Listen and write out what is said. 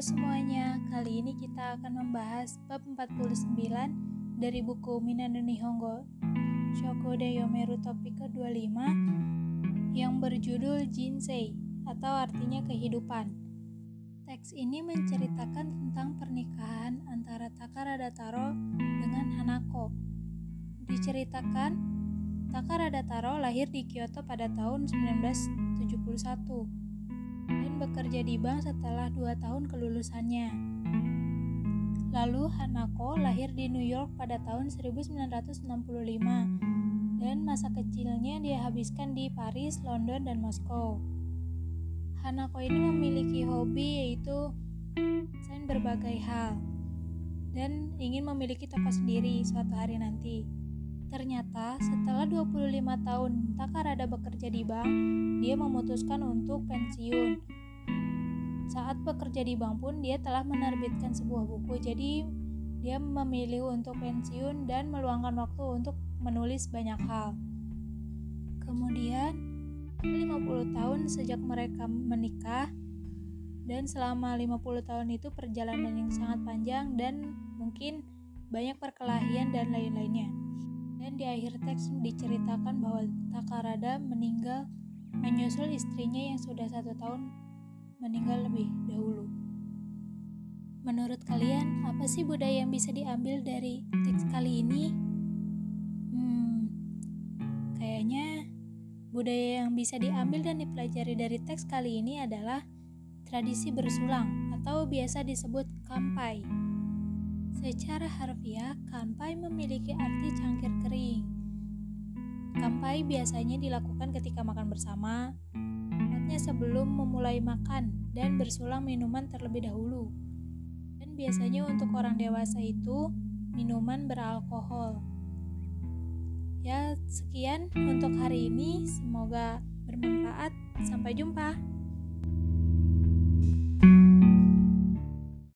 Semuanya, kali ini kita akan membahas bab 49 dari buku Minano Nihongo Shokode Yomeru topik ke-25 yang berjudul Jinsei atau artinya kehidupan. Teks ini menceritakan tentang pernikahan antara Takarada Taro dengan Hanako. Diceritakan, Takarada Taro lahir di Kyoto pada tahun 1971 dan bekerja di bank setelah dua tahun kelulusannya. Lalu Hanako lahir di New York pada tahun 1965 dan masa kecilnya dia habiskan di Paris, London, dan Moskow. Hanako ini memiliki hobi yaitu desain berbagai hal dan ingin memiliki toko sendiri suatu hari nanti. Ternyata setelah 25 tahun Takarada bekerja di bank, dia memutuskan untuk pensiun. Saat bekerja di bank pun dia telah menerbitkan sebuah buku, jadi dia memilih untuk pensiun dan meluangkan waktu untuk menulis banyak hal. Kemudian, 50 tahun sejak mereka menikah, dan selama 50 tahun itu perjalanan yang sangat panjang dan mungkin banyak perkelahian dan lain-lainnya. Dan di akhir teks diceritakan bahwa Takarada meninggal menyusul istrinya yang sudah satu tahun meninggal lebih dahulu. Menurut kalian, apa sih budaya yang bisa diambil dari teks kali ini? Hmm, kayaknya budaya yang bisa diambil dan dipelajari dari teks kali ini adalah tradisi bersulang atau biasa disebut kampai. Secara harfiah, kampai memiliki Kampai biasanya dilakukan ketika makan bersama, tepatnya sebelum memulai makan dan bersulang minuman terlebih dahulu. Dan biasanya untuk orang dewasa itu, minuman beralkohol. Ya, sekian untuk hari ini. Semoga bermanfaat. Sampai jumpa.